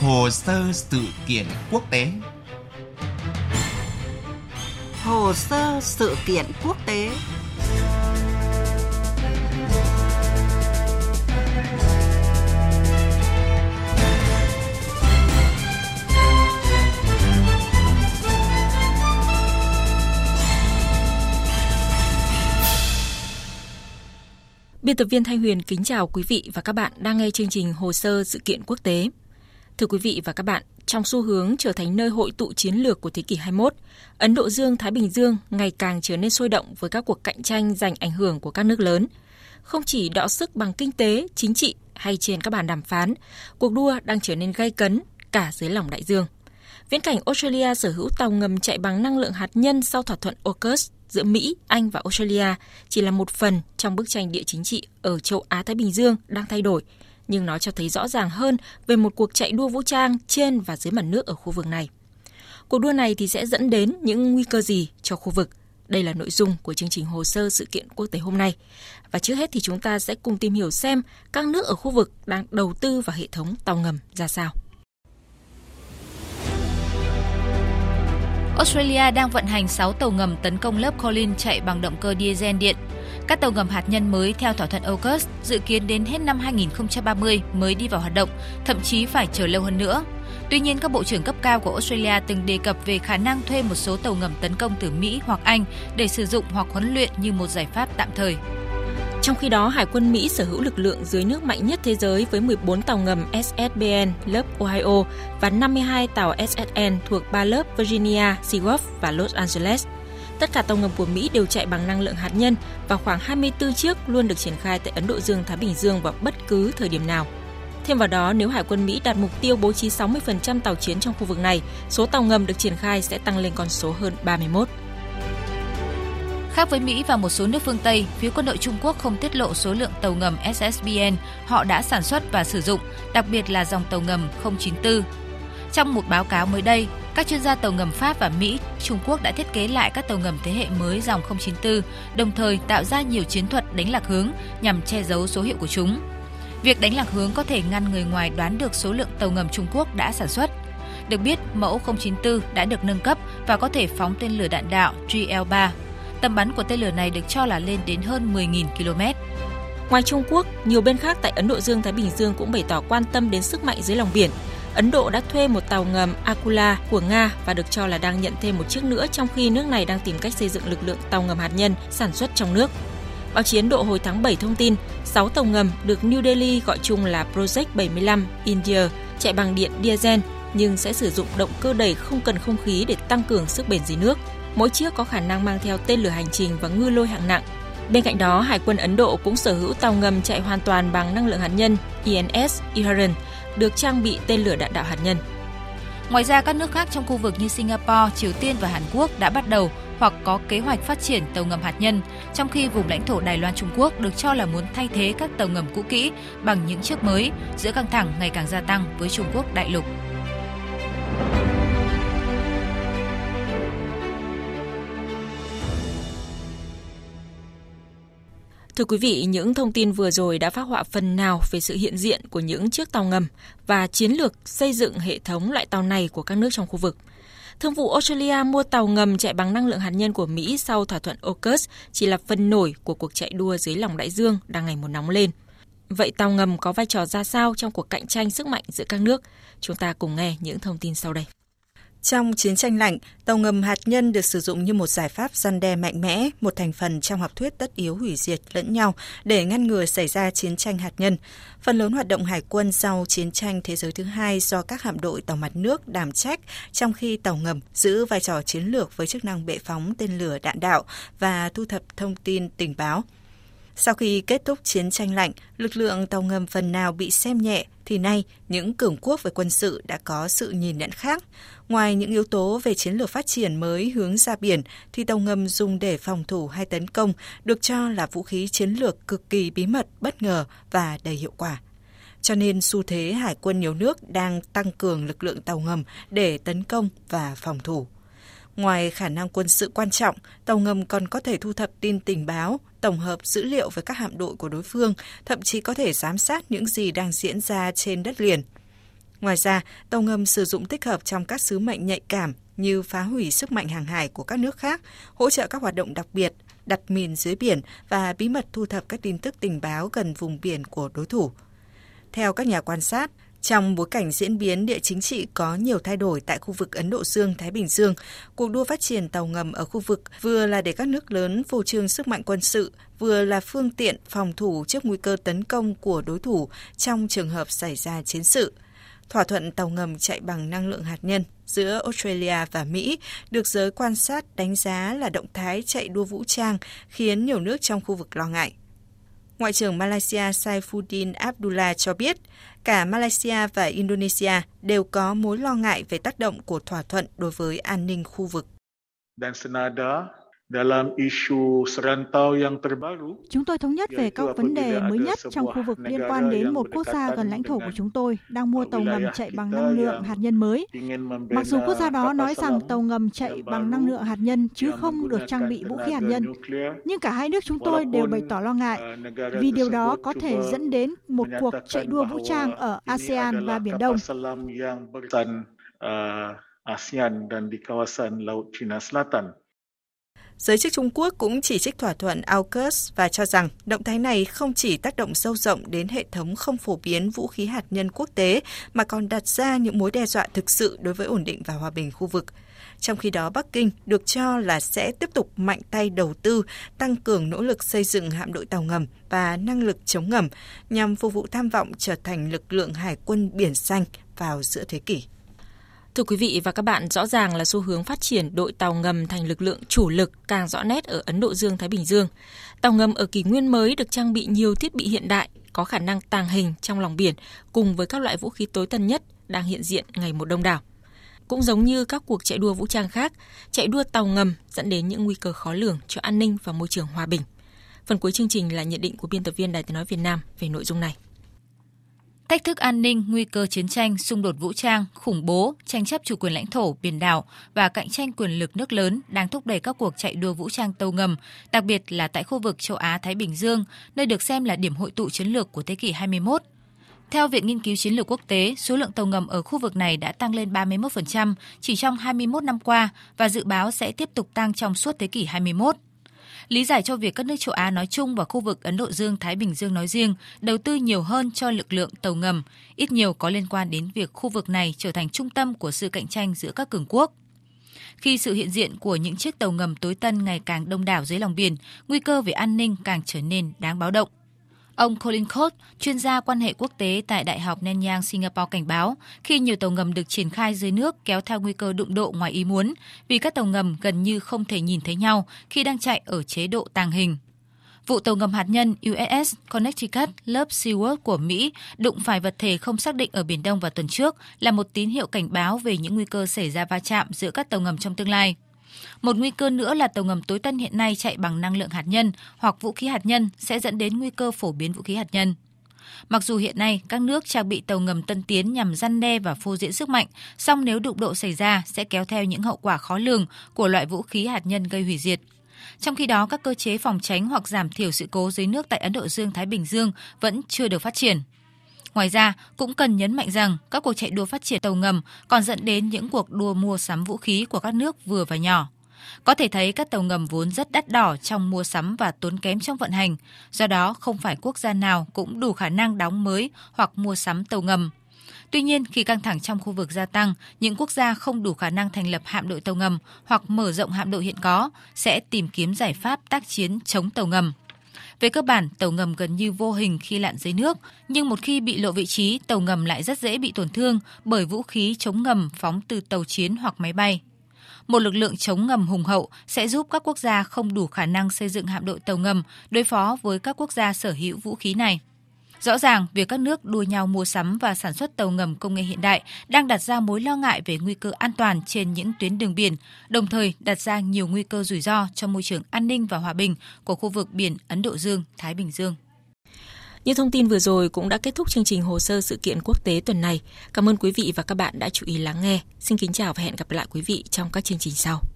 Hồ sơ sự kiện quốc tế Hồ sơ sự kiện quốc tế Biên tập viên Thanh Huyền kính chào quý vị và các bạn đang nghe chương trình Hồ sơ sự kiện quốc tế. Thưa quý vị và các bạn, trong xu hướng trở thành nơi hội tụ chiến lược của thế kỷ 21, Ấn Độ Dương-Thái Bình Dương ngày càng trở nên sôi động với các cuộc cạnh tranh giành ảnh hưởng của các nước lớn. Không chỉ đọ sức bằng kinh tế, chính trị hay trên các bàn đàm phán, cuộc đua đang trở nên gay cấn cả dưới lòng đại dương. Viễn cảnh Australia sở hữu tàu ngầm chạy bằng năng lượng hạt nhân sau thỏa thuận AUKUS giữa Mỹ, Anh và Australia chỉ là một phần trong bức tranh địa chính trị ở châu Á-Thái Bình Dương đang thay đổi, nhưng nó cho thấy rõ ràng hơn về một cuộc chạy đua vũ trang trên và dưới mặt nước ở khu vực này. Cuộc đua này thì sẽ dẫn đến những nguy cơ gì cho khu vực? Đây là nội dung của chương trình hồ sơ sự kiện quốc tế hôm nay. Và trước hết thì chúng ta sẽ cùng tìm hiểu xem các nước ở khu vực đang đầu tư vào hệ thống tàu ngầm ra sao. Australia đang vận hành 6 tàu ngầm tấn công lớp Collins chạy bằng động cơ diesel điện. Các tàu ngầm hạt nhân mới theo thỏa thuận AUKUS dự kiến đến hết năm 2030 mới đi vào hoạt động, thậm chí phải chờ lâu hơn nữa. Tuy nhiên, các bộ trưởng cấp cao của Australia từng đề cập về khả năng thuê một số tàu ngầm tấn công từ Mỹ hoặc Anh để sử dụng hoặc huấn luyện như một giải pháp tạm thời. Trong khi đó, Hải quân Mỹ sở hữu lực lượng dưới nước mạnh nhất thế giới với 14 tàu ngầm SSBN lớp Ohio và 52 tàu SSN thuộc ba lớp Virginia, Seawolf và Los Angeles. Tất cả tàu ngầm của Mỹ đều chạy bằng năng lượng hạt nhân và khoảng 24 chiếc luôn được triển khai tại Ấn Độ Dương-Thái Bình Dương vào bất cứ thời điểm nào. Thêm vào đó, nếu Hải quân Mỹ đạt mục tiêu bố trí 60% tàu chiến trong khu vực này, số tàu ngầm được triển khai sẽ tăng lên con số hơn 31. Khác với Mỹ và một số nước phương Tây, phía quân đội Trung Quốc không tiết lộ số lượng tàu ngầm SSBN họ đã sản xuất và sử dụng, đặc biệt là dòng tàu ngầm 094. Trong một báo cáo mới đây, các chuyên gia tàu ngầm Pháp và Mỹ, Trung Quốc đã thiết kế lại các tàu ngầm thế hệ mới dòng 094, đồng thời tạo ra nhiều chiến thuật đánh lạc hướng nhằm che giấu số hiệu của chúng. Việc đánh lạc hướng có thể ngăn người ngoài đoán được số lượng tàu ngầm Trung Quốc đã sản xuất. Được biết, mẫu 094 đã được nâng cấp và có thể phóng tên lửa đạn đạo GL-3 Tầm bắn của tên lửa này được cho là lên đến hơn 10.000 km. Ngoài Trung Quốc, nhiều bên khác tại Ấn Độ Dương Thái Bình Dương cũng bày tỏ quan tâm đến sức mạnh dưới lòng biển. Ấn Độ đã thuê một tàu ngầm Akula của Nga và được cho là đang nhận thêm một chiếc nữa trong khi nước này đang tìm cách xây dựng lực lượng tàu ngầm hạt nhân sản xuất trong nước. Báo chí Ấn Độ hồi tháng 7 thông tin, 6 tàu ngầm được New Delhi gọi chung là Project 75 India chạy bằng điện diesel nhưng sẽ sử dụng động cơ đẩy không cần không khí để tăng cường sức bền dưới nước. Mỗi chiếc có khả năng mang theo tên lửa hành trình và ngư lôi hạng nặng. Bên cạnh đó, Hải quân Ấn Độ cũng sở hữu tàu ngầm chạy hoàn toàn bằng năng lượng hạt nhân INS Iharan, được trang bị tên lửa đạn đạo hạt nhân. Ngoài ra, các nước khác trong khu vực như Singapore, Triều Tiên và Hàn Quốc đã bắt đầu hoặc có kế hoạch phát triển tàu ngầm hạt nhân, trong khi vùng lãnh thổ Đài Loan Trung Quốc được cho là muốn thay thế các tàu ngầm cũ kỹ bằng những chiếc mới, giữa căng thẳng ngày càng gia tăng với Trung Quốc đại lục. Thưa quý vị, những thông tin vừa rồi đã phát họa phần nào về sự hiện diện của những chiếc tàu ngầm và chiến lược xây dựng hệ thống loại tàu này của các nước trong khu vực. Thương vụ Australia mua tàu ngầm chạy bằng năng lượng hạt nhân của Mỹ sau thỏa thuận AUKUS chỉ là phần nổi của cuộc chạy đua dưới lòng đại dương đang ngày một nóng lên. Vậy tàu ngầm có vai trò ra sao trong cuộc cạnh tranh sức mạnh giữa các nước? Chúng ta cùng nghe những thông tin sau đây. Trong chiến tranh lạnh, tàu ngầm hạt nhân được sử dụng như một giải pháp răn đe mạnh mẽ, một thành phần trong học thuyết tất yếu hủy diệt lẫn nhau để ngăn ngừa xảy ra chiến tranh hạt nhân. Phần lớn hoạt động hải quân sau chiến tranh thế giới thứ hai do các hạm đội tàu mặt nước đảm trách, trong khi tàu ngầm giữ vai trò chiến lược với chức năng bệ phóng tên lửa đạn đạo và thu thập thông tin tình báo. Sau khi kết thúc chiến tranh lạnh, lực lượng tàu ngầm phần nào bị xem nhẹ thì nay những cường quốc về quân sự đã có sự nhìn nhận khác. Ngoài những yếu tố về chiến lược phát triển mới hướng ra biển thì tàu ngầm dùng để phòng thủ hay tấn công được cho là vũ khí chiến lược cực kỳ bí mật, bất ngờ và đầy hiệu quả. Cho nên xu thế hải quân nhiều nước đang tăng cường lực lượng tàu ngầm để tấn công và phòng thủ. Ngoài khả năng quân sự quan trọng, tàu ngầm còn có thể thu thập tin tình báo, tổng hợp dữ liệu với các hạm đội của đối phương, thậm chí có thể giám sát những gì đang diễn ra trên đất liền. Ngoài ra, tàu ngầm sử dụng tích hợp trong các sứ mệnh nhạy cảm như phá hủy sức mạnh hàng hải của các nước khác, hỗ trợ các hoạt động đặc biệt, đặt mìn dưới biển và bí mật thu thập các tin tức tình báo gần vùng biển của đối thủ. Theo các nhà quan sát, trong bối cảnh diễn biến địa chính trị có nhiều thay đổi tại khu vực Ấn Độ Dương-Thái Bình Dương, cuộc đua phát triển tàu ngầm ở khu vực vừa là để các nước lớn phô trương sức mạnh quân sự, vừa là phương tiện phòng thủ trước nguy cơ tấn công của đối thủ trong trường hợp xảy ra chiến sự. Thỏa thuận tàu ngầm chạy bằng năng lượng hạt nhân giữa Australia và Mỹ được giới quan sát đánh giá là động thái chạy đua vũ trang khiến nhiều nước trong khu vực lo ngại. Ngoại trưởng Malaysia Saifuddin Abdullah cho biết, cả Malaysia và Indonesia đều có mối lo ngại về tác động của thỏa thuận đối với an ninh khu vực. Dan senada Dalam isu serantau yang terbaru, chúng tôi thống nhất về các vấn đề mới nhất trong khu vực liên quan đến một quốc gia gần lãnh thổ của chúng tôi đang mua tàu ngầm chạy bằng năng lượng hạt nhân mới. Mặc dù quốc gia đó nói rằng tàu ngầm chạy bằng năng lượng hạt nhân chứ không được trang bị vũ khí hạt nhân, nhưng cả hai nước chúng tôi đều bày tỏ lo ngại vì điều đó có thể dẫn đến một cuộc chạy đua vũ trang ở ASEAN và Biển Đông. ASEAN dan di kawasan Laut Cina Selatan. Giới chức Trung Quốc cũng chỉ trích thỏa thuận AUKUS và cho rằng động thái này không chỉ tác động sâu rộng đến hệ thống không phổ biến vũ khí hạt nhân quốc tế mà còn đặt ra những mối đe dọa thực sự đối với ổn định và hòa bình khu vực. Trong khi đó, Bắc Kinh được cho là sẽ tiếp tục mạnh tay đầu tư, tăng cường nỗ lực xây dựng hạm đội tàu ngầm và năng lực chống ngầm nhằm phục vụ tham vọng trở thành lực lượng hải quân biển xanh vào giữa thế kỷ. Thưa quý vị và các bạn, rõ ràng là xu hướng phát triển đội tàu ngầm thành lực lượng chủ lực càng rõ nét ở Ấn Độ Dương-Thái Bình Dương. Tàu ngầm ở kỷ nguyên mới được trang bị nhiều thiết bị hiện đại, có khả năng tàng hình trong lòng biển cùng với các loại vũ khí tối tân nhất đang hiện diện ngày một đông đảo. Cũng giống như các cuộc chạy đua vũ trang khác, chạy đua tàu ngầm dẫn đến những nguy cơ khó lường cho an ninh và môi trường hòa bình. Phần cuối chương trình là nhận định của biên tập viên Đài tiếng nói Việt Nam về nội dung này. Thách thức an ninh, nguy cơ chiến tranh, xung đột vũ trang, khủng bố, tranh chấp chủ quyền lãnh thổ, biển đảo và cạnh tranh quyền lực nước lớn đang thúc đẩy các cuộc chạy đua vũ trang tàu ngầm, đặc biệt là tại khu vực châu Á-Thái Bình Dương, nơi được xem là điểm hội tụ chiến lược của thế kỷ 21. Theo Viện Nghiên cứu Chiến lược Quốc tế, số lượng tàu ngầm ở khu vực này đã tăng lên 31% chỉ trong 21 năm qua và dự báo sẽ tiếp tục tăng trong suốt thế kỷ 21 lý giải cho việc các nước châu Á nói chung và khu vực Ấn Độ Dương-Thái Bình Dương nói riêng đầu tư nhiều hơn cho lực lượng tàu ngầm, ít nhiều có liên quan đến việc khu vực này trở thành trung tâm của sự cạnh tranh giữa các cường quốc. Khi sự hiện diện của những chiếc tàu ngầm tối tân ngày càng đông đảo dưới lòng biển, nguy cơ về an ninh càng trở nên đáng báo động. Ông Colin Colt, chuyên gia quan hệ quốc tế tại Đại học Nanyang, Singapore cảnh báo, khi nhiều tàu ngầm được triển khai dưới nước kéo theo nguy cơ đụng độ ngoài ý muốn, vì các tàu ngầm gần như không thể nhìn thấy nhau khi đang chạy ở chế độ tàng hình. Vụ tàu ngầm hạt nhân USS Connecticut lớp Seward của Mỹ đụng phải vật thể không xác định ở Biển Đông vào tuần trước là một tín hiệu cảnh báo về những nguy cơ xảy ra va chạm giữa các tàu ngầm trong tương lai. Một nguy cơ nữa là tàu ngầm tối tân hiện nay chạy bằng năng lượng hạt nhân hoặc vũ khí hạt nhân sẽ dẫn đến nguy cơ phổ biến vũ khí hạt nhân. Mặc dù hiện nay các nước trang bị tàu ngầm tân tiến nhằm răn đe và phô diễn sức mạnh, song nếu đụng độ xảy ra sẽ kéo theo những hậu quả khó lường của loại vũ khí hạt nhân gây hủy diệt. Trong khi đó, các cơ chế phòng tránh hoặc giảm thiểu sự cố dưới nước tại Ấn Độ Dương-Thái Bình Dương vẫn chưa được phát triển. Ngoài ra, cũng cần nhấn mạnh rằng các cuộc chạy đua phát triển tàu ngầm còn dẫn đến những cuộc đua mua sắm vũ khí của các nước vừa và nhỏ. Có thể thấy các tàu ngầm vốn rất đắt đỏ trong mua sắm và tốn kém trong vận hành, do đó không phải quốc gia nào cũng đủ khả năng đóng mới hoặc mua sắm tàu ngầm. Tuy nhiên, khi căng thẳng trong khu vực gia tăng, những quốc gia không đủ khả năng thành lập hạm đội tàu ngầm hoặc mở rộng hạm đội hiện có sẽ tìm kiếm giải pháp tác chiến chống tàu ngầm. Về cơ bản, tàu ngầm gần như vô hình khi lặn dưới nước, nhưng một khi bị lộ vị trí, tàu ngầm lại rất dễ bị tổn thương bởi vũ khí chống ngầm phóng từ tàu chiến hoặc máy bay. Một lực lượng chống ngầm hùng hậu sẽ giúp các quốc gia không đủ khả năng xây dựng hạm đội tàu ngầm đối phó với các quốc gia sở hữu vũ khí này. Rõ ràng, việc các nước đua nhau mua sắm và sản xuất tàu ngầm công nghệ hiện đại đang đặt ra mối lo ngại về nguy cơ an toàn trên những tuyến đường biển, đồng thời đặt ra nhiều nguy cơ rủi ro cho môi trường an ninh và hòa bình của khu vực biển Ấn Độ Dương, Thái Bình Dương. Những thông tin vừa rồi cũng đã kết thúc chương trình hồ sơ sự kiện quốc tế tuần này. Cảm ơn quý vị và các bạn đã chú ý lắng nghe. Xin kính chào và hẹn gặp lại quý vị trong các chương trình sau.